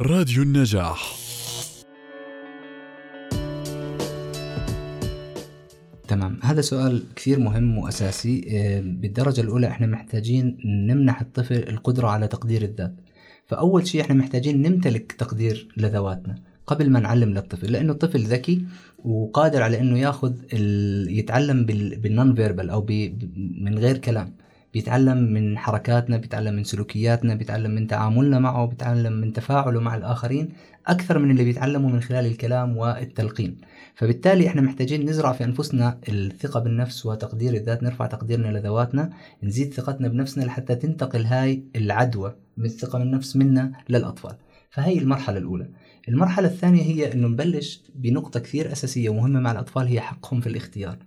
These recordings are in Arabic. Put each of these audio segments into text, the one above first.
راديو النجاح. تمام. هذا سؤال كثير مهم وأساسي. آه، بالدرجة الأولى إحنا محتاجين نمنح الطفل القدرة على تقدير الذات. فأول شيء إحنا محتاجين نمتلك تقدير لذواتنا قبل ما نعلم للطفل لأنه الطفل ذكي وقادر على إنه ياخذ ال... يتعلم بال... بالنون فيربال أو ب... من غير كلام. بيتعلم من حركاتنا بيتعلم من سلوكياتنا بيتعلم من تعاملنا معه بيتعلم من تفاعله مع الآخرين أكثر من اللي بيتعلمه من خلال الكلام والتلقين. فبالتالي إحنا محتاجين نزرع في أنفسنا الثقة بالنفس وتقدير الذات نرفع تقديرنا لذواتنا نزيد ثقتنا بنفسنا لحتى تنتقل هاي العدوى من الثقة بالنفس منا للأطفال. فهي المرحلة الأولى. المرحلة الثانية هي أنه نبلش بنقطة كثير أساسية ومهمة مع الأطفال هي حقهم في الاختيار.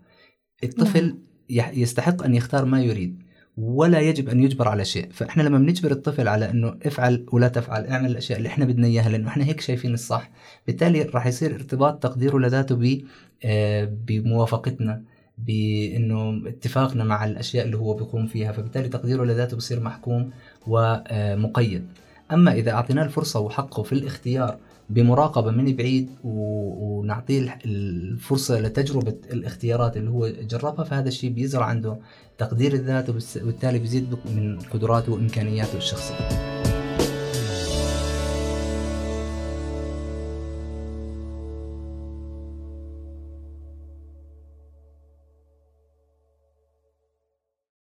الطفل يستحق أن يختار ما يريد. ولا يجب أن يجبر على شيء. فإحنا لما بنجبر الطفل على إنه افعل ولا تفعل اعمل الأشياء اللي إحنا بدنا إياها لأنه إحنا هيك شايفين الصح بالتالي راح يصير ارتباط تقديره لذاته ب آه، بموافقتنا بإنه اتفاقنا مع الأشياء اللي هو بيقوم فيها فبالتالي تقديره لذاته بصير محكوم ومقيد أما إذا أعطيناه الفرصة وحقه في الاختيار بمراقبة من بعيد ونعطيه الفرصة لتجربة الاختيارات اللي هو جربها فهذا الشيء بيزرع عنده تقدير الذات وبالتالي بيزيد من قدراته وإمكانياته الشخصية.